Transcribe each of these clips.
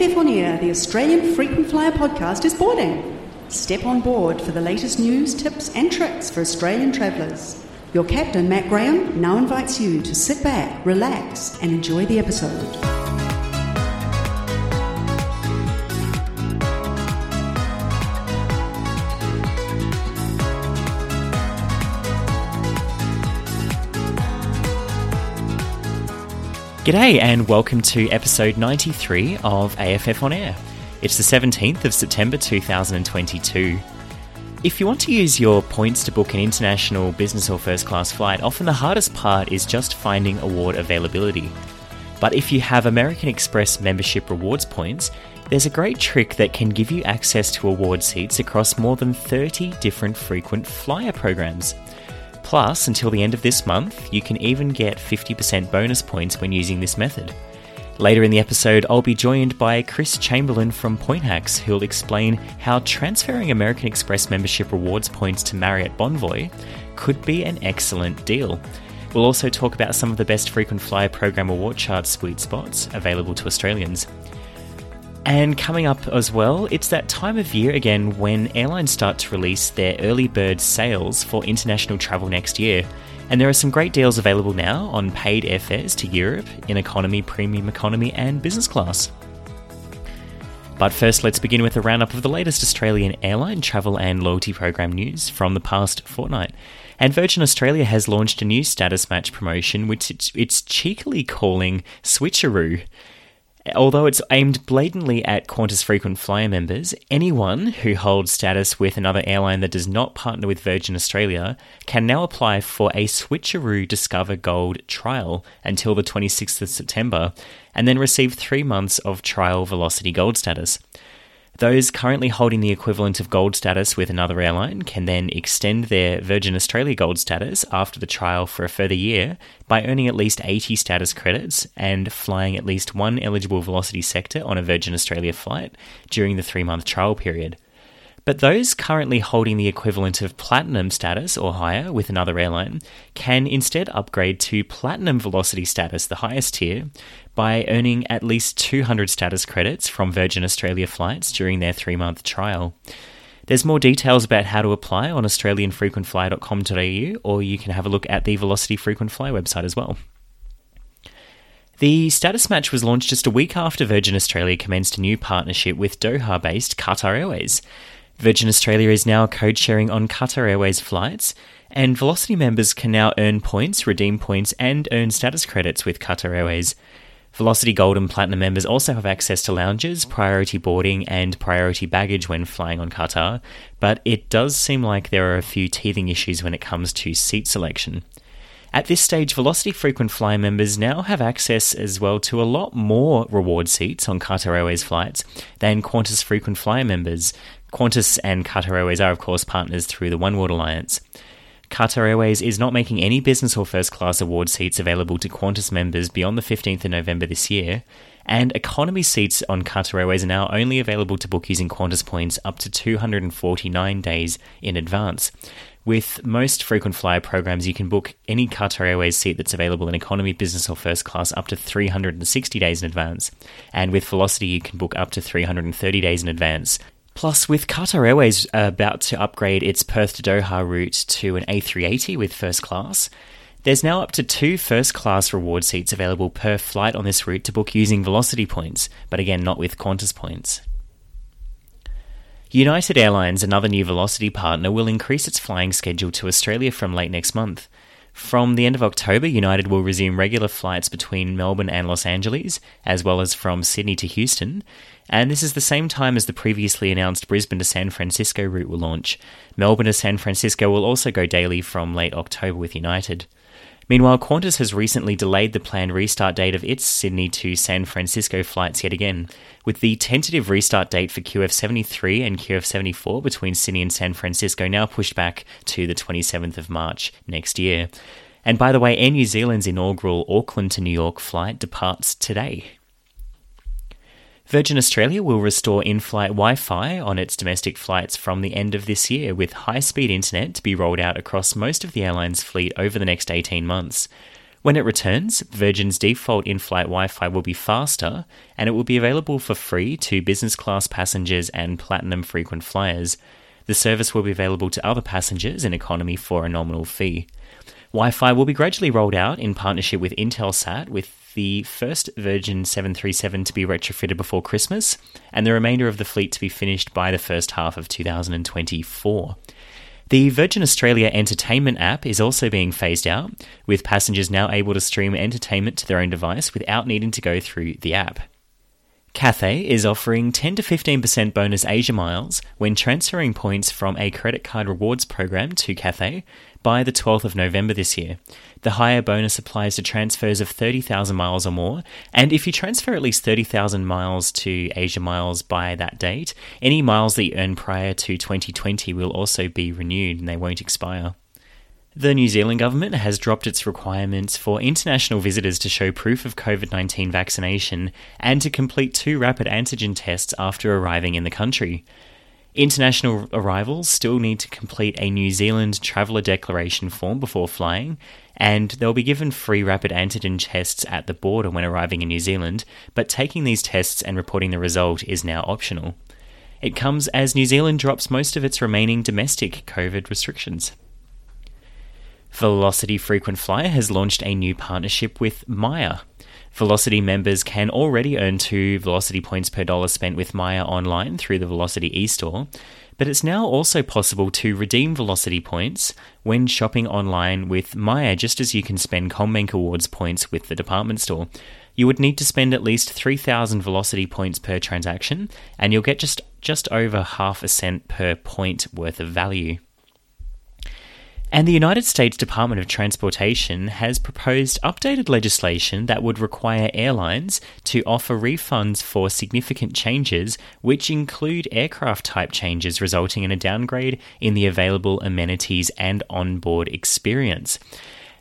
AFF On Air, the Australian Frequent Flyer podcast, is boarding. Step on board for the latest news, tips, and tricks for Australian travellers. Your captain, Matt Graham, now invites you to sit back, relax, and enjoy the episode. G'day, and welcome to episode 93 of AFF On Air. It's the 17th of September 2022. If you want to use your points to book an international business or first class flight, often the hardest part is just finding award availability. But if you have American Express membership rewards points, there's a great trick that can give you access to award seats across more than 30 different frequent flyer programs. Plus, until the end of this month, you can even get 50% bonus points when using this method. Later in the episode, I'll be joined by Chris Chamberlain from PointHacks, who'll explain how transferring American Express membership rewards points to Marriott Bonvoy could be an excellent deal. We'll also talk about some of the best frequent flyer program award chart sweet spots available to Australians. And coming up as well, it's that time of year again when airlines start to release their early bird sales for international travel next year. And there are some great deals available now on paid airfares to Europe in economy, premium economy, and business class. But first, let's begin with a roundup of the latest Australian airline travel and loyalty program news from the past fortnight. And Virgin Australia has launched a new status match promotion, which it's, cheekily calling Switcheroo. Although it's aimed blatantly at Qantas frequent flyer members, anyone who holds status with another airline that does not partner with Virgin Australia can now apply for a Switcheroo Discover Gold trial until the 26th of September and then receive three months of trial Velocity Gold status. Those currently holding the equivalent of gold status with another airline can then extend their Virgin Australia gold status after the trial for a further year by earning at least 80 status credits and flying at least one eligible velocity sector on a Virgin Australia flight during the three month trial period. But those currently holding the equivalent of platinum status or higher with another airline can instead upgrade to platinum velocity status, the highest tier, by earning at least 200 status credits from Virgin Australia flights during their three month trial. There's more details about how to apply on australianfrequentflyer.com.au, or you can have a look at the Velocity Frequent Flyer website as well. The status match was launched just a week after Virgin Australia commenced a new partnership with Doha based Qatar Airways. Virgin Australia is now code sharing on Qatar Airways flights, and Velocity members can now earn points, redeem points, and earn status credits with Qatar Airways. Velocity Gold and Platinum members also have access to lounges, priority boarding, and priority baggage when flying on Qatar, but it does seem like there are a few teething issues when it comes to seat selection. At this stage, Velocity Frequent Flyer members now have access as well to a lot more reward seats on Qatar Airways flights than Qantas Frequent Flyer members, Qantas and Qatar Airways are, of course, partners through the Oneworld Alliance. Qatar Airways is not making any business or first class award seats available to Qantas members beyond the 15th of November this year, and economy seats on Qatar Airways are now only available to book using Qantas points up to 249 days in advance. With most frequent flyer programs, you can book any Qatar Airways seat that's available in economy, business, or first class up to 360 days in advance. And with Velocity, you can book up to 330 days in advance. Plus, with Qatar Airways uh, about to upgrade its Perth to Doha route to an A380 with first class, there's now up to two first class reward seats available per flight on this route to book using Velocity points, but again, not with Qantas points. United Airlines, another new Velocity partner, will increase its flying schedule to Australia from late next month. From the end of October, United will resume regular flights between Melbourne and Los Angeles, as well as from Sydney to Houston, and this is the same time as the previously announced Brisbane to San Francisco route will launch. Melbourne to San Francisco will also go daily from late October with United. Meanwhile, Qantas has recently delayed the planned restart date of its Sydney to San Francisco flights yet again, with the tentative restart date for QF73 and QF74 between Sydney and San Francisco now pushed back to the 27th of March next year. And by the way, Air New Zealand's inaugural Auckland to New York flight departs today. Virgin Australia will restore in flight Wi Fi on its domestic flights from the end of this year, with high speed internet to be rolled out across most of the airline's fleet over the next 18 months. When it returns, Virgin's default in flight Wi Fi will be faster and it will be available for free to business class passengers and platinum frequent flyers. The service will be available to other passengers in economy for a nominal fee. Wi Fi will be gradually rolled out in partnership with Intelsat, with the first Virgin 737 to be retrofitted before Christmas, and the remainder of the fleet to be finished by the first half of 2024. The Virgin Australia Entertainment app is also being phased out, with passengers now able to stream entertainment to their own device without needing to go through the app. Cathay is offering 10 to 15% bonus Asia miles when transferring points from a credit card rewards program to Cathay by the 12th of November this year. The higher bonus applies to transfers of 30,000 miles or more, and if you transfer at least 30,000 miles to Asia Miles by that date, any miles that you earn prior to 2020 will also be renewed and they won't expire. The New Zealand government has dropped its requirements for international visitors to show proof of COVID 19 vaccination and to complete two rapid antigen tests after arriving in the country. International arrivals still need to complete a New Zealand Traveller Declaration form before flying, and they'll be given free rapid antigen tests at the border when arriving in New Zealand, but taking these tests and reporting the result is now optional. It comes as New Zealand drops most of its remaining domestic COVID restrictions. Velocity Frequent Flyer has launched a new partnership with Myer. Velocity members can already earn two Velocity points per dollar spent with Myer online through the Velocity e-store, but it's now also possible to redeem Velocity points when shopping online with Myer just as you can spend CommBank Awards points with the department store. You would need to spend at least 3,000 Velocity points per transaction, and you'll get just, just over half a cent per point worth of value. And the United States Department of Transportation has proposed updated legislation that would require airlines to offer refunds for significant changes, which include aircraft type changes resulting in a downgrade in the available amenities and onboard experience.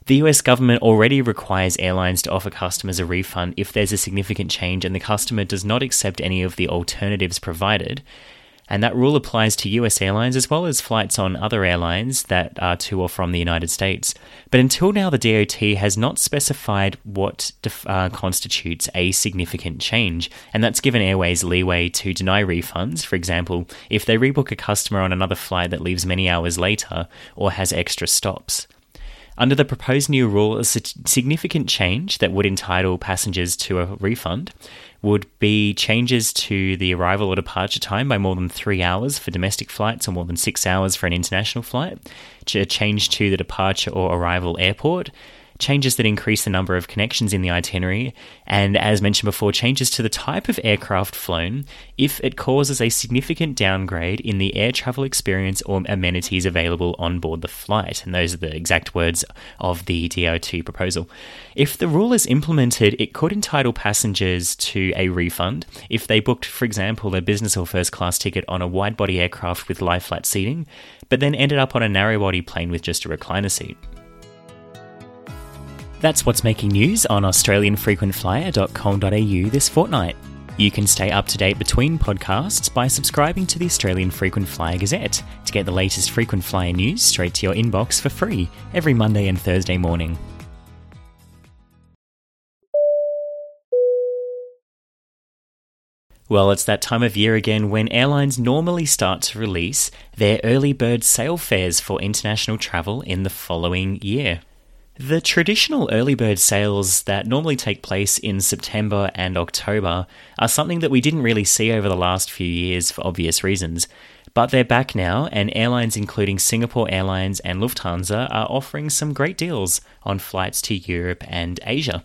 The US government already requires airlines to offer customers a refund if there's a significant change and the customer does not accept any of the alternatives provided and that rule applies to US airlines as well as flights on other airlines that are to or from the United States. But until now, the DOT has not specified what def- uh, constitutes a significant change, and that's given airways leeway to deny refunds. For example, if they rebook a customer on another flight that leaves many hours later or has extra stops. Under the proposed new rule, a significant change that would entitle passengers to a refund would be changes to the arrival or departure time by more than three hours for domestic flights or more than six hours for an international flight, a change to the departure or arrival airport, changes that increase the number of connections in the itinerary, and as mentioned before, changes to the type of aircraft flown if it causes a significant downgrade in the air travel experience or amenities available on board the flight. And those are the exact words of the DOT proposal. If the rule is implemented, it could entitle passengers to a refund if they booked, for example, a business or first class ticket on a wide body aircraft with lie flat seating, but then ended up on a narrow body plane with just a recliner seat. That's what's making news on AustralianFrequentFlyer.com.au this fortnight. You can stay up to date between podcasts by subscribing to the Australian Frequent Flyer Gazette to get the latest frequent flyer news straight to your inbox for free every Monday and Thursday morning. Well, it's that time of year again when airlines normally start to release their early bird sale fares for international travel in the following year. The traditional early bird sales that normally take place in September and October are something that we didn't really see over the last few years for obvious reasons. But they're back now, and airlines including Singapore Airlines and Lufthansa are offering some great deals on flights to Europe and Asia.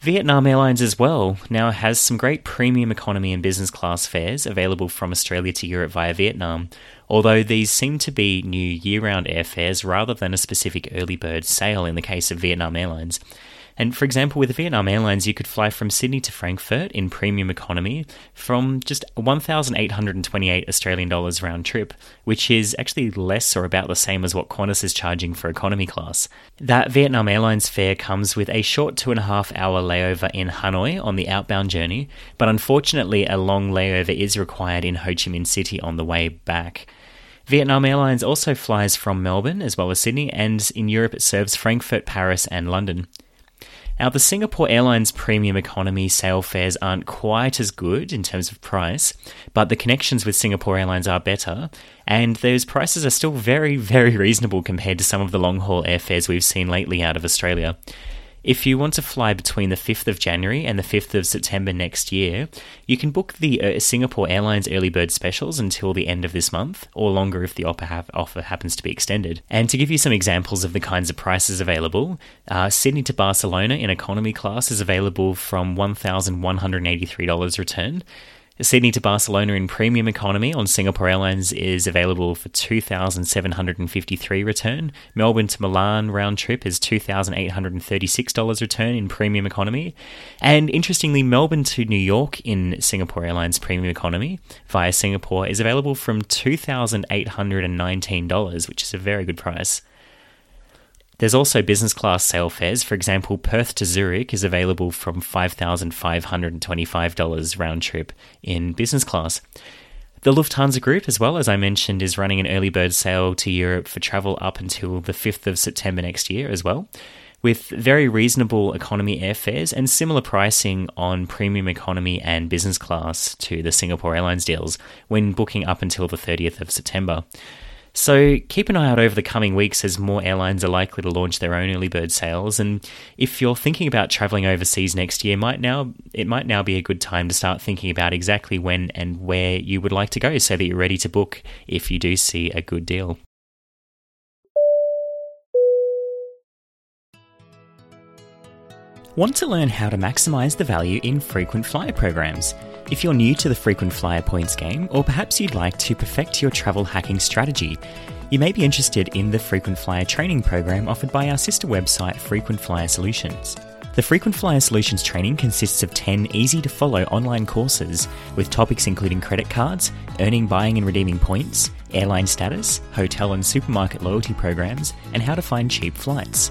Vietnam Airlines as well now has some great premium economy and business class fares available from Australia to Europe via Vietnam, although these seem to be new year round airfares rather than a specific early bird sale in the case of Vietnam Airlines. And for example, with Vietnam Airlines, you could fly from Sydney to Frankfurt in premium economy from just 1,828 Australian dollars round trip, which is actually less or about the same as what Qantas is charging for economy class. That Vietnam Airlines fare comes with a short two and a half hour layover in Hanoi on the outbound journey, but unfortunately, a long layover is required in Ho Chi Minh City on the way back. Vietnam Airlines also flies from Melbourne as well as Sydney, and in Europe it serves Frankfurt, Paris, and London. Now, the Singapore Airlines Premium Economy sale fares aren't quite as good in terms of price, but the connections with Singapore Airlines are better, and those prices are still very, very reasonable compared to some of the long haul airfares we've seen lately out of Australia. If you want to fly between the 5th of January and the 5th of September next year, you can book the uh, Singapore Airlines early bird specials until the end of this month, or longer if the offer, ha- offer happens to be extended. And to give you some examples of the kinds of prices available, uh, Sydney to Barcelona in economy class is available from $1,183 return. Sydney to Barcelona in premium economy on Singapore Airlines is available for 2,753 return. Melbourne to Milan round trip is $2,836 return in premium economy. And interestingly, Melbourne to New York in Singapore Airlines premium economy via Singapore is available from $2,819, which is a very good price. There's also business class sale fares. For example, Perth to Zurich is available from $5,525 round trip in business class. The Lufthansa Group, as well as I mentioned, is running an early bird sale to Europe for travel up until the 5th of September next year as well, with very reasonable economy airfares and similar pricing on premium economy and business class to the Singapore Airlines deals when booking up until the 30th of September. So keep an eye out over the coming weeks as more airlines are likely to launch their own early bird sales. And if you're thinking about traveling overseas next year, might now it might now be a good time to start thinking about exactly when and where you would like to go, so that you're ready to book if you do see a good deal. Want to learn how to maximize the value in frequent flyer programs? If you're new to the frequent flyer points game, or perhaps you'd like to perfect your travel hacking strategy, you may be interested in the Frequent Flyer training program offered by our sister website, Frequent Flyer Solutions. The Frequent Flyer Solutions training consists of 10 easy to follow online courses with topics including credit cards, earning, buying, and redeeming points, airline status, hotel and supermarket loyalty programs, and how to find cheap flights.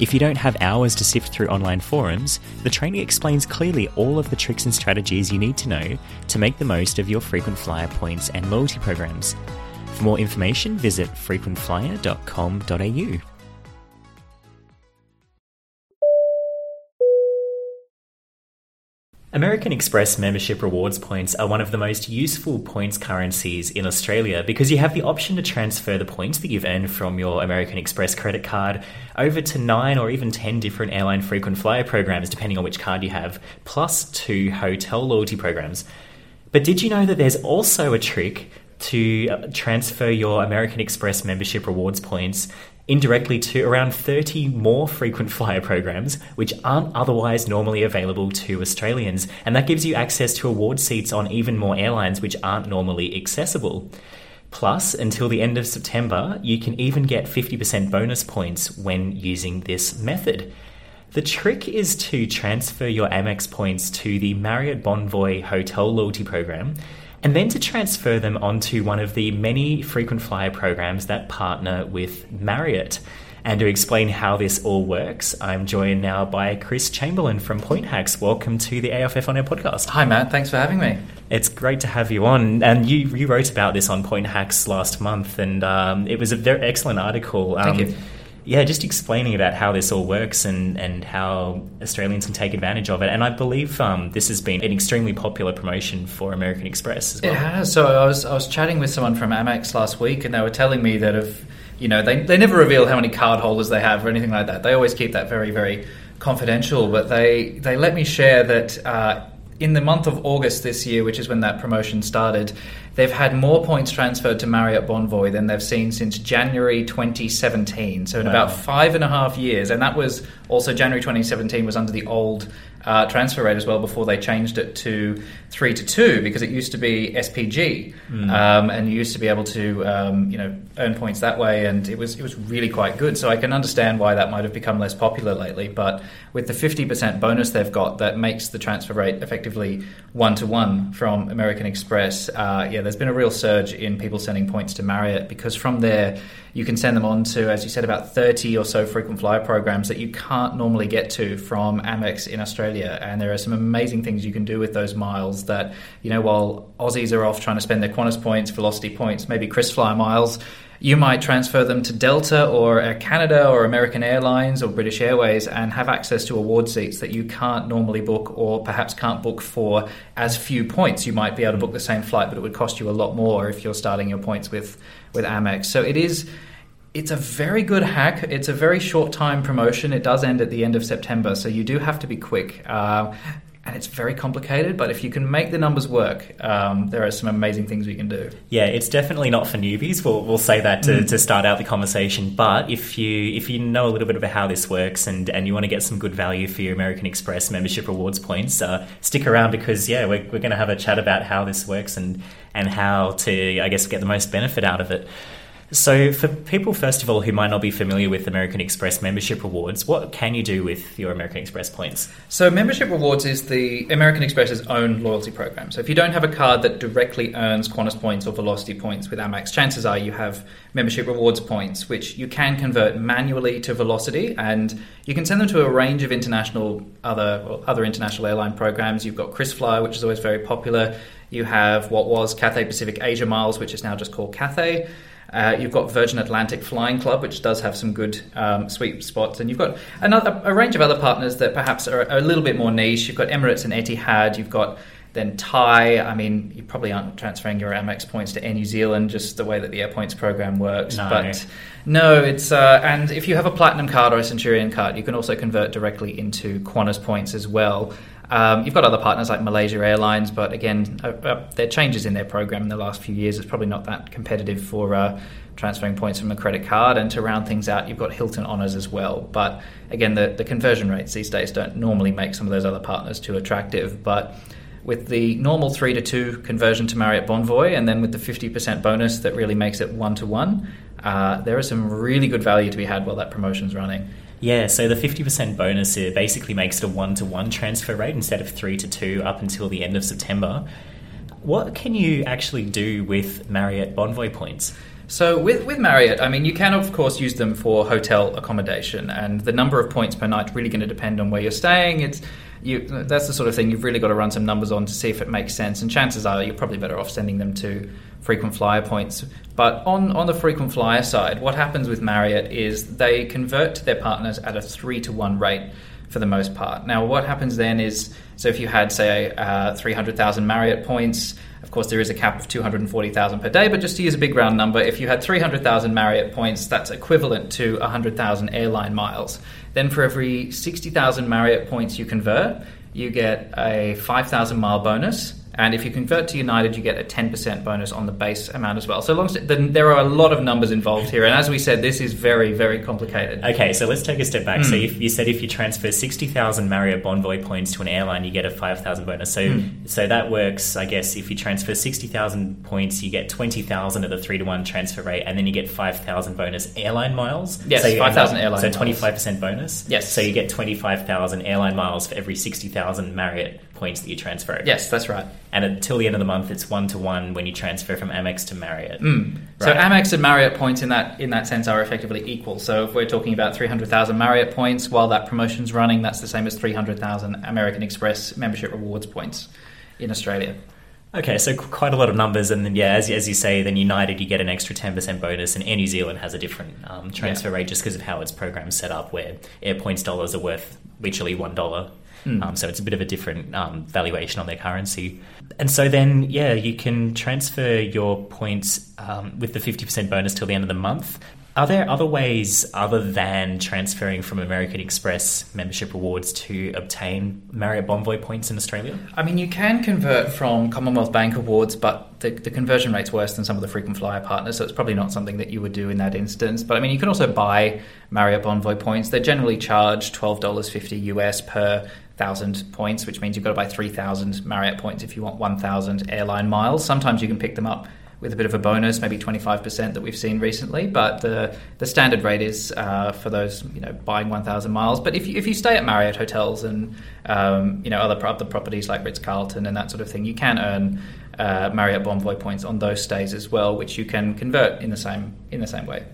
If you don't have hours to sift through online forums, the training explains clearly all of the tricks and strategies you need to know to make the most of your frequent flyer points and loyalty programs. For more information, visit frequentflyer.com.au. American Express membership rewards points are one of the most useful points currencies in Australia because you have the option to transfer the points that you've earned from your American Express credit card over to nine or even 10 different airline frequent flyer programs, depending on which card you have, plus two hotel loyalty programs. But did you know that there's also a trick to uh, transfer your American Express membership rewards points indirectly to around 30 more frequent flyer programs, which aren't otherwise normally available to Australians. And that gives you access to award seats on even more airlines which aren't normally accessible. Plus, until the end of September, you can even get 50% bonus points when using this method. The trick is to transfer your Amex points to the Marriott Bonvoy Hotel Loyalty Program and then to transfer them onto one of the many frequent flyer programs that partner with Marriott. And to explain how this all works, I'm joined now by Chris Chamberlain from Point Hacks. Welcome to the AFF On Air podcast. Hi, Matt. Thanks for having me. It's great to have you on. And you, you wrote about this on Point Hacks last month, and um, it was a very excellent article. Um, Thank you yeah, just explaining about how this all works and, and how Australians can take advantage of it. And I believe um, this has been an extremely popular promotion for American Express as well. It has. So I was I was chatting with someone from Amex last week, and they were telling me that if you know they they never reveal how many card holders they have or anything like that. They always keep that very very confidential. But they they let me share that. Uh, in the month of August this year, which is when that promotion started, They've had more points transferred to Marriott Bonvoy than they've seen since January 2017. So in wow. about five and a half years, and that was also January 2017 was under the old uh, transfer rate as well before they changed it to three to two because it used to be SPG, mm. um, and you used to be able to um, you know earn points that way, and it was it was really quite good. So I can understand why that might have become less popular lately. But with the 50% bonus they've got, that makes the transfer rate effectively one to one from American Express. Uh, yeah, there's been a real surge in people sending points to Marriott because from there you can send them on to, as you said, about 30 or so frequent flyer programs that you can't normally get to from Amex in Australia. And there are some amazing things you can do with those miles that, you know, while Aussies are off trying to spend their Qantas points, Velocity points, maybe Chris KrisFlyer miles, you might transfer them to Delta or Air Canada or American Airlines or British Airways and have access to award seats that you can't normally book or perhaps can't book for as few points. You might be able to book the same flight, but it would cost you a lot more if you're starting your points with, with Amex. So it is it's a very good hack. It's a very short time promotion. It does end at the end of September, so you do have to be quick. Uh, and it's very complicated. But if you can make the numbers work, um, there are some amazing things we can do. Yeah, it's definitely not for newbies. We'll, we'll say that to, mm. to start out the conversation. But if you if you know a little bit about how this works and, and you want to get some good value for your American Express membership rewards points, uh, stick around because yeah, we're, we're going to have a chat about how this works and and how to I guess get the most benefit out of it. So, for people, first of all, who might not be familiar with American Express membership rewards, what can you do with your American Express points? So, membership rewards is the American Express's own loyalty program. So, if you don't have a card that directly earns Qantas points or Velocity points with Amex, chances are you have membership rewards points, which you can convert manually to Velocity, and you can send them to a range of international other well, other international airline programs. You've got KrisFlyer, which is always very popular. You have what was Cathay Pacific Asia Miles, which is now just called Cathay. Uh, you've got Virgin Atlantic Flying Club, which does have some good um, sweet spots, and you've got another, a range of other partners that perhaps are, a little bit more niche. You've got Emirates and Etihad. You've got then Thai. I mean, you probably aren't transferring your Amex points to Air New Zealand, just the way that the Air Points program works. No. But no, it's uh, and if you have a Platinum card or a Centurion card, you can also convert directly into Qantas points as well. Um, you've got other partners like Malaysia Airlines, but again, uh, uh, there changes in their program in the last few years. It's probably not that competitive for uh, transferring points from a credit card. And to round things out, you've got Hilton Honors as well. But again, the, the conversion rates these days don't normally make some of those other partners too attractive. But with the normal 3 to 2 conversion to Marriott Bonvoy, and then with the 50% bonus that really makes it 1 to 1, uh, there is some really good value to be had while that promotion's running. Yeah, so the 50% bonus basically makes it a one to one transfer rate instead of three to two up until the end of September. What can you actually do with Marriott Bonvoy points? So with, with Marriott, I mean, you can of course use them for hotel accommodation, and the number of points per night really going to depend on where you're staying. It's you, that's the sort of thing you've really got to run some numbers on to see if it makes sense. And chances are you're probably better off sending them to frequent flyer points. But on, on the frequent flyer side, what happens with Marriott is they convert to their partners at a three to one rate for the most part. Now, what happens then is so if you had, say, uh, 300,000 Marriott points, of course, there is a cap of 240,000 per day, but just to use a big round number, if you had 300,000 Marriott points, that's equivalent to 100,000 airline miles. Then for every 60,000 Marriott points you convert, you get a 5,000 mile bonus and if you convert to United, you get a 10% bonus on the base amount as well. So long then there are a lot of numbers involved here. And as we said, this is very, very complicated. Okay, so let's take a step back. Mm. So hmm. if you said if you transfer 60,000 Marriott Bonvoy points to an airline, you get a 5,000 bonus. So mm. so that works, I guess, if you transfer 60,000 points, you get 20,000 at the 3 to 1 transfer rate, and then you get 5,000 bonus airline miles. Yes, so 5,000 airline So 25% bonus. Yes. So you get 25,000 airline miles for every 60,000 Marriott points that you transfer. Yes, that's right. And until the end of the month, it's one to one when you transfer from Amex to Marriott. Mm. Right. So Amex and Marriott points in that in that sense are effectively equal. So if we're talking about three hundred thousand Marriott points while that promotion's running, that's the same as three hundred thousand American Express membership rewards points in Australia. Okay, so quite a lot of numbers, and then yeah, as, as you say, then United you get an extra ten percent bonus, and Air New Zealand has a different um, transfer yeah. rate just because of how its program's set up, where Air Points dollars are worth literally one dollar Mm. Um, so it's a bit of a different um, valuation on their currency. And so then, yeah, you can transfer your points um, with the 50% bonus till the end of the month. Are there other ways other than transferring from American Express membership rewards to obtain Marriott Bonvoy points in Australia? I mean, you can convert from Commonwealth Bank awards, but the, the conversion rate's worse than some of the frequent flyer partners, so it's probably not something that you would do in that instance. But I mean, you can also buy Marriott Bonvoy points. They're generally charged $12.50 US per thousand points, which means you've got to buy three thousand Marriott points if you want one thousand airline miles. Sometimes you can pick them up with a bit of a bonus, maybe twenty five percent that we've seen recently. But the the standard rate is uh, for those you know buying one thousand miles. But if you, if you stay at Marriott hotels and um, you know other other properties like Ritz Carlton and that sort of thing, you can earn uh, Marriott Bonvoy points on those stays as well, which you can convert in the same in the same way.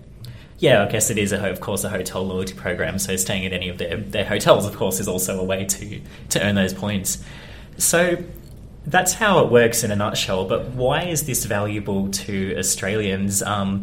Yeah, I guess it is, a, of course, a hotel loyalty program. So staying at any of their, their hotels, of course, is also a way to, to earn those points. So that's how it works in a nutshell. But why is this valuable to Australians? Um,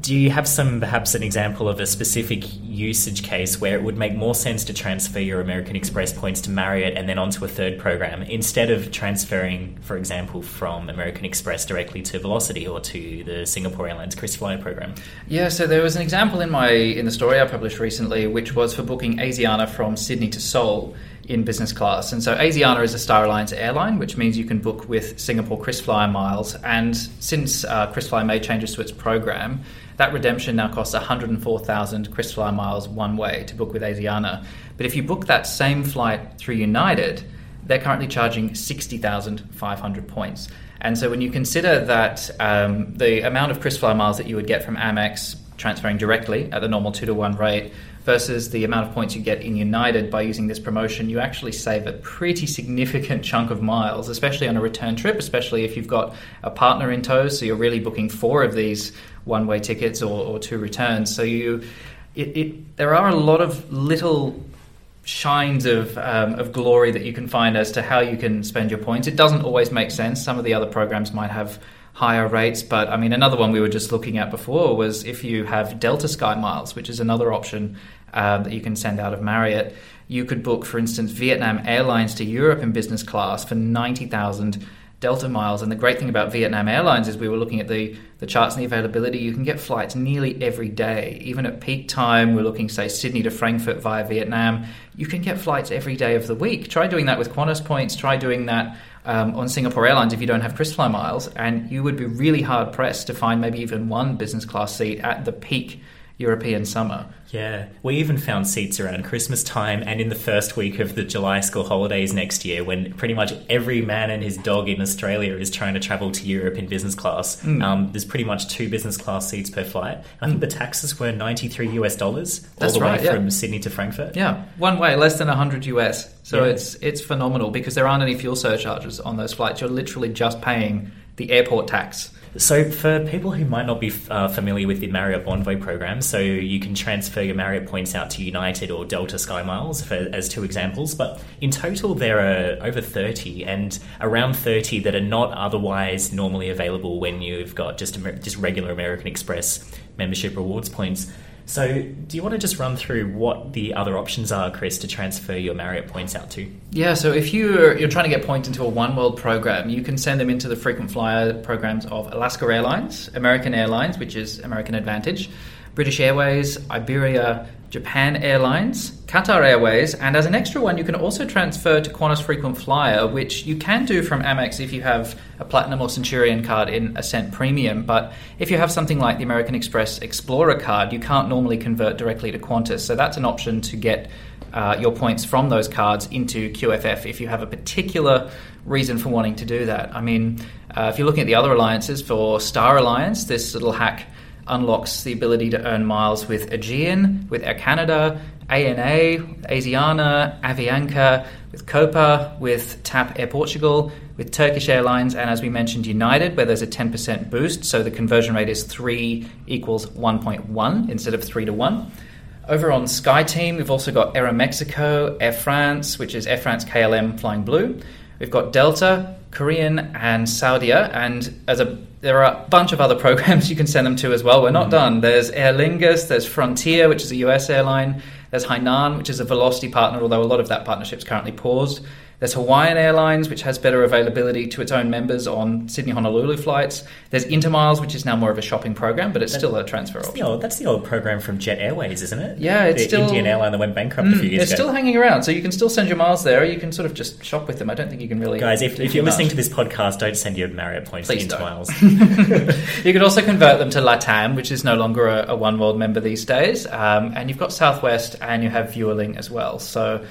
do you have some perhaps an example of a specific usage case where it would make more sense to transfer your American Express points to Marriott and then onto a third program instead of transferring, for example, from American Express directly to Velocity or to the Singapore Airlines KrisFlyer program? Yeah, so there was an example in my in the story I published recently, which was for booking Asiana from Sydney to Seoul in business class. And so Asiana is a Star Alliance airline, which means you can book with Singapore KrisFlyer miles. And since uh, KrisFlyer made changes to its program, that redemption now costs 104,000 KrisFlyer miles one way to book with Asiana. But if you book that same flight through United, they're currently charging 60,500 points. And so when you consider that um, the amount of KrisFlyer miles that you would get from Amex transferring directly at the normal two to one rate versus the amount of points you get in United by using this promotion, you actually save a pretty significant chunk of miles, especially on a return trip, especially if you've got a partner in tow. So you're really booking four of these one way tickets or, or, two returns. So you, it, it, there are a lot of little shines of, um, of glory that you can find as to how you can spend your points. It doesn't always make sense. Some of the other programs might have higher rates. But I mean, another one we were just looking at before was if you have Delta Sky Miles, which is another option um, that you can send out of Marriott. You could book, for instance, Vietnam Airlines to Europe in business class for 90,000 Delta miles. And the great thing about Vietnam Airlines is we were looking at the, the charts and the availability. You can get flights nearly every day. Even at peak time, we're looking, say, Sydney to Frankfurt via Vietnam. You can get flights every day of the week. Try doing that with Qantas points. Try doing that um, on Singapore Airlines if you don't have KrisFlyer miles. And you would be really hard pressed to find maybe even one business class seat at the peak European summer. Yeah, we even found seats around Christmas time and in the first week of the July school holidays next year when pretty much every man and his dog in Australia is trying to travel to Europe in business class. Mm. Um, there's pretty much two business class seats per flight. I think mm. the taxes were 93 US dollars all That's the way yeah. from Sydney to Frankfurt. Yeah, one way, less than 100 US. So yeah. it's it's phenomenal because there aren't any fuel surcharges on those flights. You're literally just paying the airport tax. So, for people who might not be uh, familiar with the Marriott Bonvoy program, so you can transfer your Marriott points out to United or Delta Sky Miles for, as two examples, but in total there are over 30 and around 30 that are not otherwise normally available when you've got just, just regular American Express membership rewards points. So, do you want to just run through what the other options are, Chris, to transfer your Marriott points out to? Yeah, so if you're, you're trying to get points into a One World program, you can send them into the frequent flyer programs of Alaska Airlines, American Airlines, which is American Advantage, British Airways, Iberia, Japan Airlines, Qatar Airways, and as an extra one, you can also transfer to Qantas Frequent Flyer, which you can do from Amex if you have a Platinum or Centurion card in Ascent Premium. But if you have something like the American Express Explorer card, you can't normally convert directly to Qantas. So that's an option to get uh, your points from those cards into QFF if you have a particular reason for wanting to do that. I mean, uh, if you're looking at the other alliances for Star Alliance, this little hack unlocks the ability to earn miles with Aegean, with Air Canada, ANA, Asiana, Avianca, with Copa, with TAP Air Portugal, with Turkish Airlines, and as we mentioned, United, where there's a 10% boost, so the conversion rate is 3 equals 1.1 instead of 3 to 1. Over on SkyTeam, we've also got Aeromexico, Air France, which is Air France KLM Flying Blue. We've got Delta, Korean, and Saudia, and as a there are a bunch of other programs you can send them to as well. We're not mm. done. There's Aer Lingus, there's Frontier, which is a US airline, there's Hainan, which is a Velocity partner, although a lot of that partnership is currently paused. There's Hawaiian Airlines, which has better availability to its own members on Sydney Honolulu flights. There's Intermiles, which is now more of a shopping program, but it's that, still a transfer that's option. The old, that's the old program from Jet Airways, isn't it? Yeah, it's the still Indian airline that went bankrupt mm, a few years it's ago. It's still hanging around, so you can still send your miles there. you can sort of just shop with them. I don't think you can really. Guys, if, if you're listening to this podcast, don't send your Marriott points Please to Intermiles. you could also convert them to LATAM, which is no longer a, a One World member these days. Um, and you've got Southwest, and you have Vueling as well. So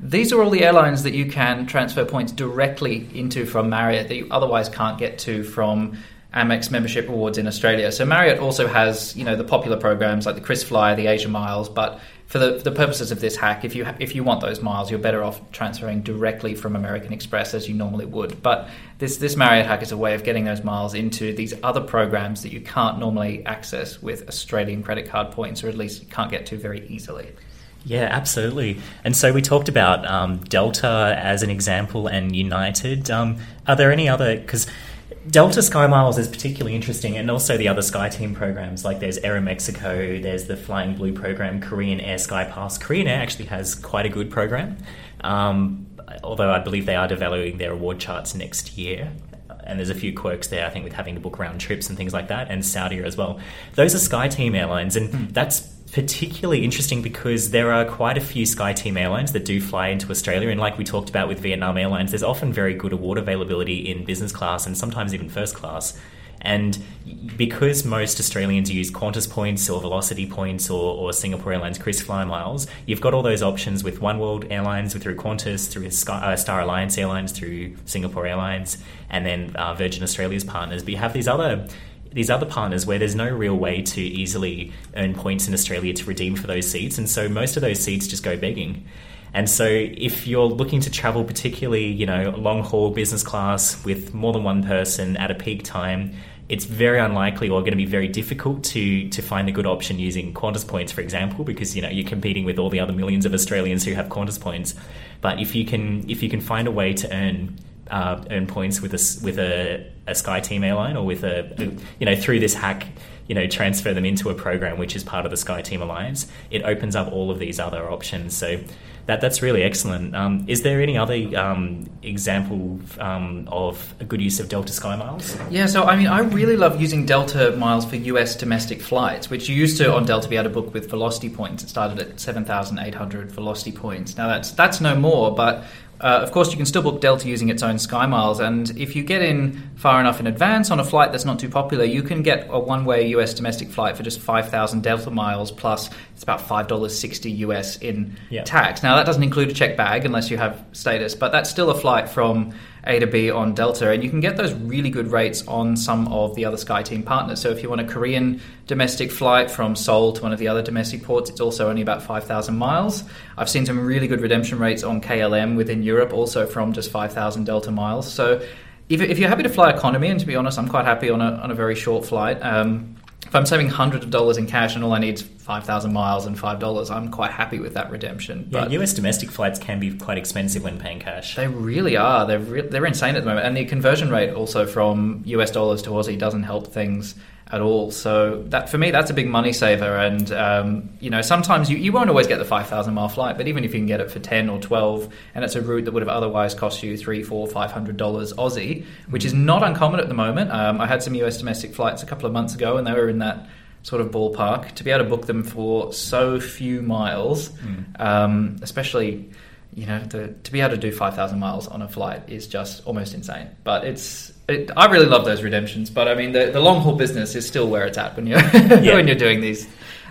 these are all the airlines that you can transfer points directly into from Marriott that you otherwise can't get to from Amex membership rewards in Australia. So Marriott also has, you know, the popular programs like the KrisFlyer, the Asia Miles, but for the, for the purposes of this hack, if you if you want those miles, you're better off transferring directly from American Express as you normally would. But this this Marriott hack is a way of getting those miles into these other programs that you can't normally access with Australian credit card points, or at least can't get to very easily. Yeah, absolutely. And so we talked about um, Delta as an example and United. Um, are there any other? Because Delta Sky Miles is particularly interesting, and also the other Sky Team programs. Like there's Aeromexico, there's the Flying Blue program, Korean Air Sky Pass. Korean Air actually has quite a good program, um, although I believe they are developing their award charts next year. And there's a few quirks there, I think, with having to book round trips and things like that, and Saudi as well. Those are SkyTeam airlines, and mm. that's particularly interesting because there are quite a few SkyTeam airlines that do fly into Australia, and like we talked about with Vietnam Airlines, there's often very good award availability in business class and sometimes even first class. And because most Australians use Qantas points or Velocity points or, or Singapore Airlines KrisFly miles, you've got all those options with One World Airlines, through Qantas, through uh, Star Alliance Airlines, through Singapore Airlines, and then uh, Virgin Australia's partners. But you have these other these other partners where there's no real way to easily earn points in Australia to redeem for those seats, and so most of those seats just go begging. And so, if you're looking to travel, particularly you know long haul business class with more than one person at a peak time, it's very unlikely or going to be very difficult to to find a good option using Qantas points, for example, because you know you're competing with all the other millions of Australians who have Qantas points. But if you can if you can find a way to earn uh, earn points with a with a, a SkyTeam airline or with a, you know through this hack you know transfer them into a program which is part of the SkyTeam alliance it opens up all of these other options. So that that's really excellent. Um, is there any other um, example um, of a good use of Delta Sky Miles? Yeah so I mean I really love using Delta miles for US domestic flights which you used to on Delta be able to book with velocity points. It started at 7,800 velocity points. Now that's that's no more but uh, of course, you can still book Delta using its own Sky Miles, and if you get in far enough in advance on a flight that's not too popular, you can get a one-way US domestic flight for just five thousand Delta miles plus it's about five dollars sixty US in tax. Now that doesn't include a check bag unless you have status, but that's still a flight from a to B on Delta, and you can get those really good rates on some of the other SkyTeam partners. So if you want a Korean domestic flight from Seoul to one of the other domestic ports, it's also only about 5,000 miles. I've seen some really good redemption rates on KLM within Europe, also from just 5,000 Delta miles. So if, if, you're happy to fly economy, and to be honest, I'm quite happy on a, on a very short flight. Um, if I'm saving hundreds of dollars in cash and all I need is five thousand miles and five dollars, I'm quite happy with that redemption. But yeah, US domestic flights can be quite expensive when paying cash. They really are. They're re- they're insane at the moment, and the conversion rate also from US dollars to Aussie doesn't help things at all. So that for me, that's a big money saver. And um, you know, sometimes you, you won't always get the five thousand mile flight, but even if you can get it for ten or twelve, and it's a route that would have otherwise cost you three, four, five hundred dollars Aussie, which is not uncommon at the moment. Um, I had some US domestic flights a couple of months ago, and they were in that sort of ballpark. To be able to book them for so few miles, mm. um, especially you know, the, to be able to do 5,000 miles on a flight is just almost insane. But it's it, I really love those redemptions, but I mean the, the long haul business is still where it's at when you're yeah. when you're doing these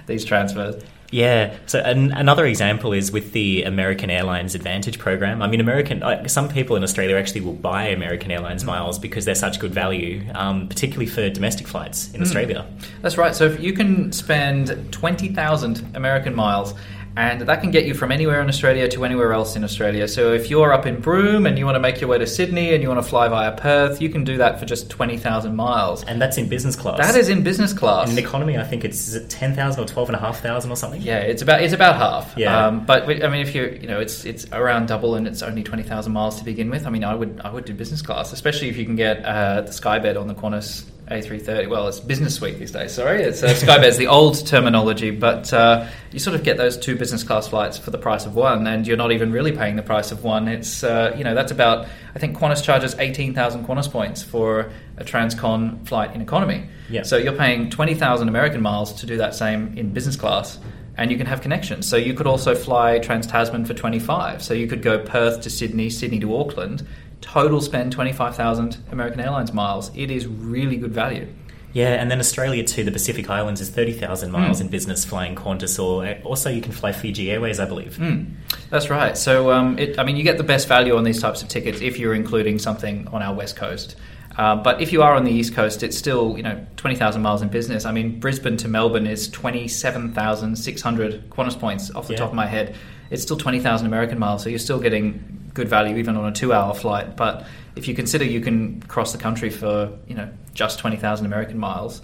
these transfers. Yeah. So an, another example is with the American Airlines Advantage program. I mean, American. Uh, some people in Australia actually will buy American Airlines miles because they're such good value, um, particularly for domestic flights in mm. Australia. That's right. So if you can spend twenty thousand American miles and that can get you from anywhere in Australia to anywhere else in Australia. So if you're up in Broome and you want to make your way to Sydney and you want to fly via Perth, you can do that for just 20,000 miles. And that's in business class. That is in business class. In economy, I think it's 10,000 or 12,500 or something. Yeah, it's about it's about half. Yeah. Um, but I mean if you you know, it's it's around double and it's only 20,000 miles to begin with. I mean, I would I would do business class, especially if you can get uh, the Skybed on the Qantas a330. Well, it's business suite these days. Sorry, it's uh, the old terminology, but uh, you sort of get those two business class flights for the price of one, and you're not even really paying the price of one. It's uh, you know that's about I think Qantas charges eighteen thousand Qantas points for a transcon flight in economy. Yeah. So you're paying twenty thousand American miles to do that same in business class. And you can have connections. So you could also fly Trans Tasman for 25. So you could go Perth to Sydney, Sydney to Auckland, total spend 25,000 American Airlines miles. It is really good value. Yeah, and then Australia to the Pacific Islands is 30,000 miles mm. in business flying Qantas, or also you can fly Fiji Airways, I believe. Mm. That's right. So, um, it, I mean, you get the best value on these types of tickets if you're including something on our west coast. Uh, but if you are on the east coast, it's still you know twenty thousand miles in business. I mean, Brisbane to Melbourne is twenty seven thousand six hundred Qantas points off the yeah. top of my head. It's still twenty thousand American miles, so you're still getting good value even on a two-hour flight. But if you consider you can cross the country for you know just twenty thousand American miles,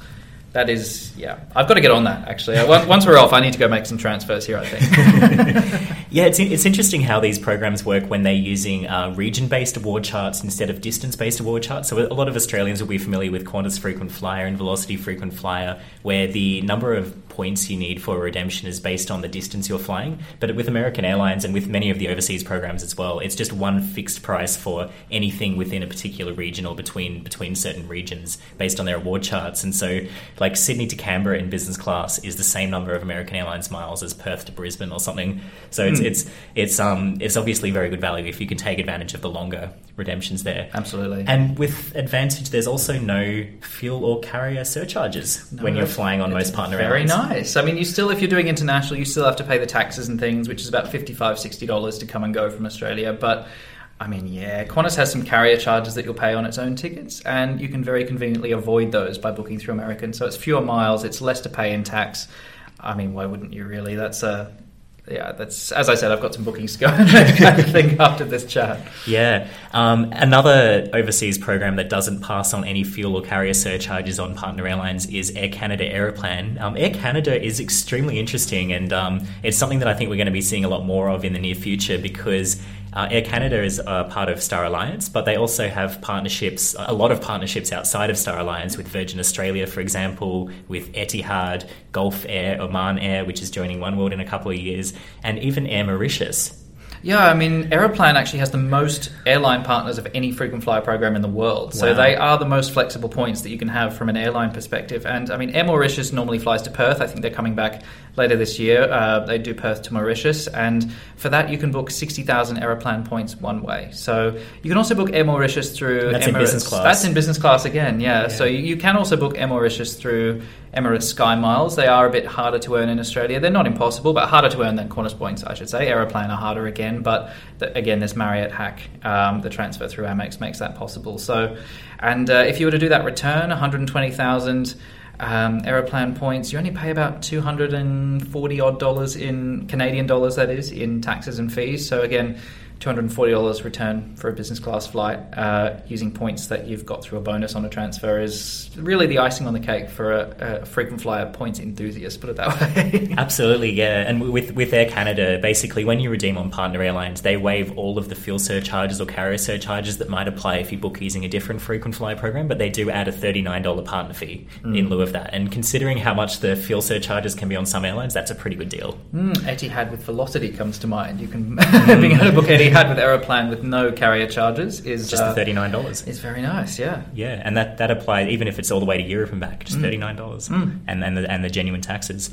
that is yeah. I've got to get on that actually. Once we're off, I need to go make some transfers here. I think. Yeah, it's, it's interesting how these programs work when they're using uh, region based award charts instead of distance based award charts. So, a lot of Australians will be familiar with Qantas Frequent Flyer and Velocity Frequent Flyer, where the number of points you need for redemption is based on the distance you're flying. But with American Airlines and with many of the overseas programs as well, it's just one fixed price for anything within a particular region or between between certain regions based on their award charts. And so, like Sydney to Canberra in business class is the same number of American Airlines miles as Perth to Brisbane or something. So it's mm. it's it's um it's obviously very good value if you can take advantage of the longer redemptions there. Absolutely. And with Advantage, there's also no fuel or carrier surcharges no, when you're flying on most partner very airlines. Very nice. I mean, you still, if you're doing international, you still have to pay the taxes and things, which is about $55, $60 to come and go from Australia. But I mean, yeah, Qantas has some carrier charges that you'll pay on its own tickets, and you can very conveniently avoid those by booking through American. So it's fewer miles, it's less to pay in tax. I mean, why wouldn't you really? That's a yeah, that's as I said. I've got some bookings to go of thing after this chat. Yeah, um, another overseas program that doesn't pass on any fuel or carrier surcharges on partner airlines is Air Canada Aeroplan. Um, Air Canada is extremely interesting, and um, it's something that I think we're going to be seeing a lot more of in the near future because uh, Air Canada is a part of Star Alliance, but they also have partnerships, a lot of partnerships outside of Star Alliance with Virgin Australia, for example, with Etihad, Gulf Air, Oman Air, which is joining One World in a couple of years, and even Air Mauritius. Yeah, I mean, Aeroplan actually has the most airline partners of any frequent flyer program in the world. So they are the most flexible points that you can have from an airline perspective. And I mean, Air Mauritius normally flies to Perth. I think they're coming back later this year. Uh, they do Perth to Mauritius. And for that, you can book 60,000 Aeroplan points one way. So you can also book Air Mauritius through That's Emirates. in business class. That's in business class again, yeah. yeah. So you, you can also book Air Mauritius through Emirates Sky Miles. They are a bit harder to earn in Australia. They're not impossible, but harder to earn than Qantas points, I should say. Aeroplan are harder again, but the, again, this Marriott hack, um, the transfer through Amex makes that possible. So, and uh, if you were to do that return, 120,000 um, Aeroplan points, you only pay about 240 odd dollars in Canadian dollars, that is, in taxes and fees. So again, $240 return for a business class flight uh, using points that you've got through a bonus on a transfer is really the icing on the cake for a, a frequent flyer points enthusiast, put it that way. Absolutely, yeah. And with, with Air Canada, basically, when you redeem on partner airlines, they waive all of the fuel surcharges or carrier surcharges that might apply if you book using a different frequent flyer program, but they do add a $39 partner fee mm. in lieu of that. And considering how much the fuel surcharges can be on some airlines, that's a pretty good deal. Mm, Etihad with Velocity comes to mind. You can, mm. being able to book Etihad had with Aeroplan with no carrier charges is just uh, thirty nine dollars. It's very nice, yeah. Yeah, and that that applies even if it's all the way to Europe and back, just mm. thirty nine dollars, mm. and and the, and the genuine taxes.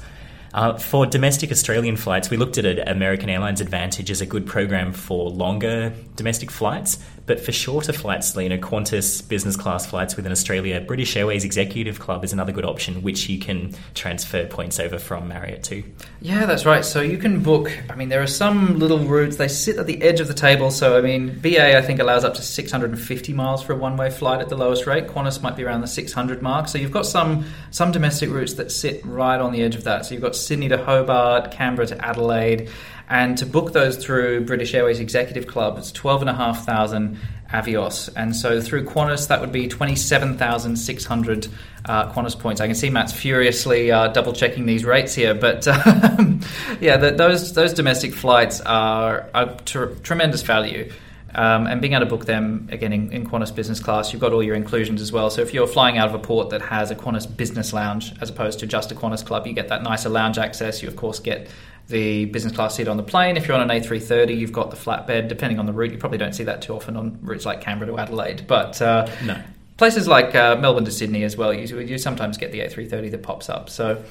Uh, for domestic Australian flights, we looked at it. American Airlines Advantage as a good program for longer domestic flights, but for shorter flights, you know, Qantas business class flights within Australia, British Airways Executive Club is another good option, which you can transfer points over from Marriott to. Yeah, that's right. So you can book. I mean, there are some little routes. They sit at the edge of the table. So I mean, BA I think allows up to 650 miles for a one-way flight at the lowest rate. Qantas might be around the 600 mark. So you've got some some domestic routes that sit right on the edge of that. So you've got Sydney to Hobart, Canberra to Adelaide. And to book those through British Airways Executive Club, it's 12,500 Avios. And so through Qantas, that would be 27,600 uh, Qantas points. I can see Matt's furiously uh, double checking these rates here. But um, yeah, the, those, those domestic flights are a tr- tremendous value. Um, and being able to book them again in, in, Qantas business class, you've got all your inclusions as well. So if you're flying out of a port that has a Qantas business lounge as opposed to just a Qantas club, you get that nicer lounge access. You of course get the business class seat on the plane. If you're on an A330, you've got the flatbed. Depending on the route, you probably don't see that too often on routes like Canberra to Adelaide. But uh, no. places like uh, Melbourne to Sydney as well, you, you sometimes get the A330 that pops up. So.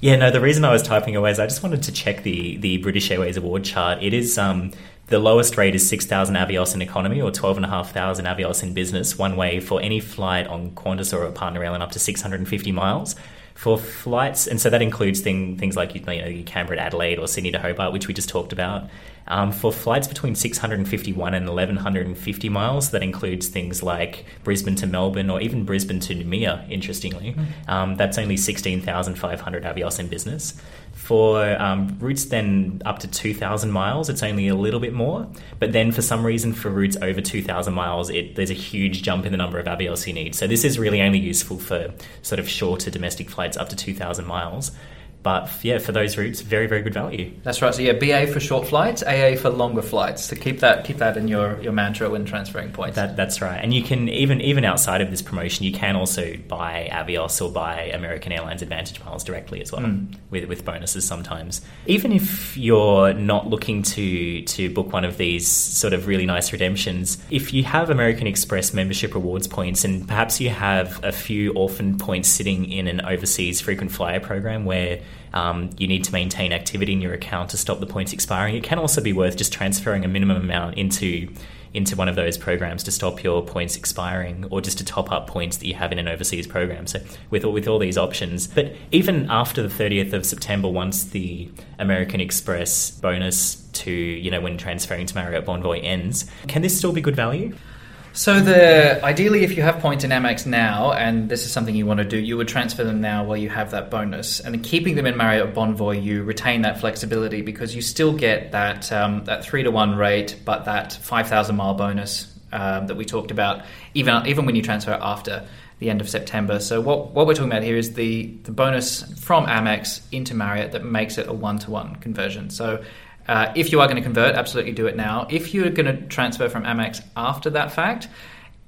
Yeah, no. The reason I was typing away is I just wanted to check the the British Airways award chart. It is um, the lowest rate is 6,000 Avios in economy or 12,500 Avios in business, one way for any flight on Qantas or a partner airline up to 650 miles for flights, and so that includes thing, things like you know Canberra to Adelaide or Sydney to Hobart, which we just talked about. Um, for flights between 651 and 1150 miles, that includes things like Brisbane to Melbourne or even Brisbane to Noumea, interestingly. Mm. Um, that's only 16,500 Avios in business. For um, routes then up to 2,000 miles, it's only a little bit more. But then for some reason, for routes over 2,000 miles, it, there's a huge jump in the number of Avios you need. So this is really only useful for sort of shorter domestic flights up to 2,000 miles. But yeah, for those routes, very very good value. That's right. So yeah, BA for short flights, AA for longer flights. So keep that keep that in your, your mantra when transferring points. That, that's right. And you can even even outside of this promotion, you can also buy Avios or buy American Airlines Advantage miles directly as well, mm. with with bonuses sometimes. Even if you're not looking to to book one of these sort of really nice redemptions, if you have American Express membership rewards points, and perhaps you have a few orphan points sitting in an overseas frequent flyer program where um, you need to maintain activity in your account to stop the points expiring. It can also be worth just transferring a minimum amount into into one of those programs to stop your points expiring or just to top up points that you have in an overseas program. So with all, with all these options, but even after the 30th of September, once the American Express bonus to you know when transferring to Marriott Bonvoy ends, can this still be good value? So the ideally, if you have points in Amex now, and this is something you want to do, you would transfer them now while you have that bonus. And keeping them in Marriott Bonvoy, you retain that flexibility because you still get that um, that three to one rate, but that five thousand mile bonus um, that we talked about, even even when you transfer after the end of September. So what what we're talking about here is the the bonus from Amex into Marriott that makes it a one to one conversion. So uh, if you are going to convert, absolutely do it now. If you're going to transfer from Amex after that fact,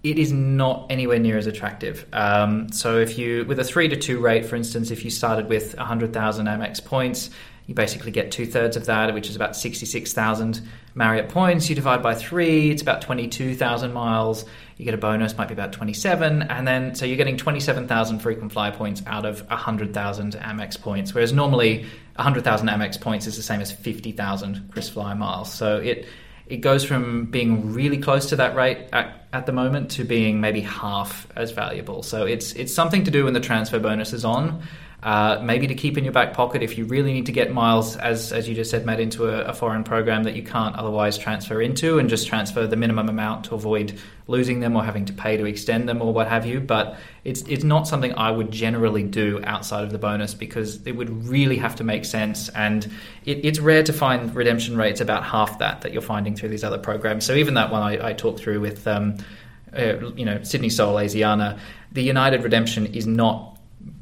it is not anywhere near as attractive. Um, so if you, with a three to two rate, for instance, if you started with 100,000 Amex points, you basically get two thirds of that, which is about 66,000 Marriott points. You divide by three, it's about 22,000 miles. You get a bonus, might be about 27. And then, so you're getting 27,000 frequent flyer points out of 100,000 Amex points. Whereas normally 100,000 Amex points is the same as 50,000 Chris KrisFlyer miles. So it, it goes from being really close to that rate at, at, the moment to being maybe half as valuable. So it's it's something to do when the transfer bonus is on. Uh, maybe to keep in your back pocket if you really need to get miles, as, as you just said, Matt, into a, a, foreign program that you can't otherwise transfer into and just transfer the minimum amount to avoid losing them or having to pay to extend them or what have you. But it's, it's not something I would generally do outside of the bonus because it would really have to make sense. And it, it's rare to find redemption rates about half that that you're finding through these other programs. So even that one I, I talked through with. Um, uh, you know, Sydney Seoul Asiana, the United redemption is not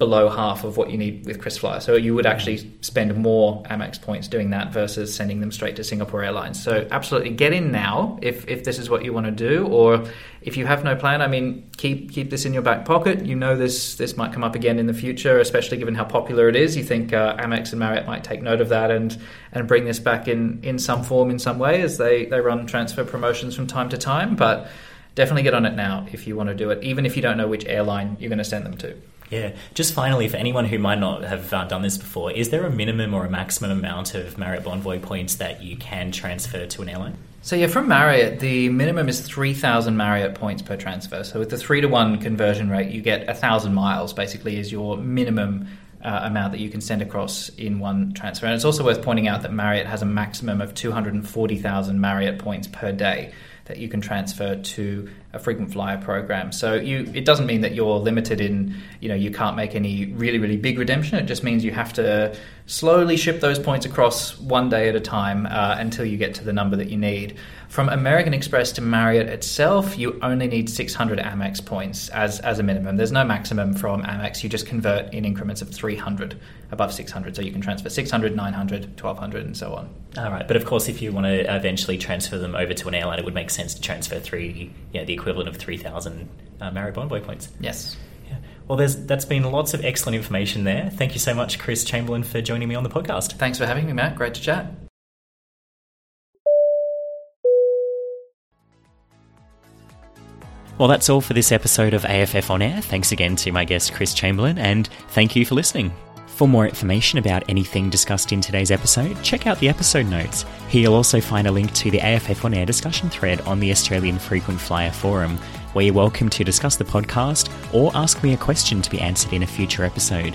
below half of what you need with KrisFlyer. So you would actually spend more Amex points doing that versus sending them straight to Singapore Airlines. So absolutely get in now if, if this is what you want to do, or if you have no plan. I mean, keep keep this in your back pocket. You know this this might come up again in the future, especially given how popular it is. You think uh, Amex and Marriott might take note of that and and bring this back in in some form in some way as they they run transfer promotions from time to time, but. Definitely get on it now if you want to do it, even if you don't know which airline you're going to send them to. Yeah. Just finally, for anyone who might not have uh, done this before, is there a minimum or a maximum amount of Marriott Bonvoy points that you can transfer to an airline? So yeah, from Marriott, the minimum is three thousand Marriott points per transfer. So with the three to one conversion rate, you get thousand miles. Basically, is your minimum uh, amount that you can send across in one transfer. And it's also worth pointing out that Marriott has a maximum of two hundred and forty thousand Marriott points per day that you can transfer to a frequent flyer program. So you, it doesn't mean that you're limited in, you know, you can't make any really, really big redemption. It just means you have to slowly ship those points across one day at a time uh, until you get to the number that you need. From American Express to Marriott itself, you only need 600 Amex points as, as a minimum. There's no maximum from Amex. You just convert in increments of 300 above 600. So you can transfer 600, 900, 1200, and so on. All right. But of course, if you want to eventually transfer them over to an airline, it would make sense to transfer three, yeah, the equivalent of 3,000 uh, Marriott Bonvoy points. Yes. Yeah. Well, there's that's been lots of excellent information there. Thank you so much, Chris Chamberlain, for joining me on the podcast. Thanks for having me, Matt. Great to chat. Well, that's all for this episode of AFF On Air. Thanks again to my guest, Chris Chamberlain, and thank you for listening. For more information about anything discussed in today's episode, check out the episode notes. Here you'll also find a link to the AFF On Air discussion thread on the Australian Frequent Flyer Forum, where you're welcome to discuss the podcast or ask me a question to be answered in a future episode.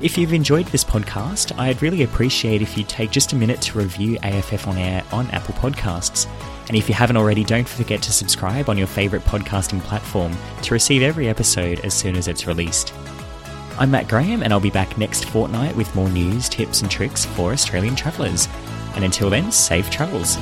If you've enjoyed this podcast, I'd really appreciate if you take just a minute to review AFF On Air on Apple Podcasts. And if you haven't already, don't forget to subscribe on your favourite podcasting platform to receive every episode as soon as it's released. I'm Matt Graham, and I'll be back next fortnight with more news, tips, and tricks for Australian travellers. And until then, safe travels.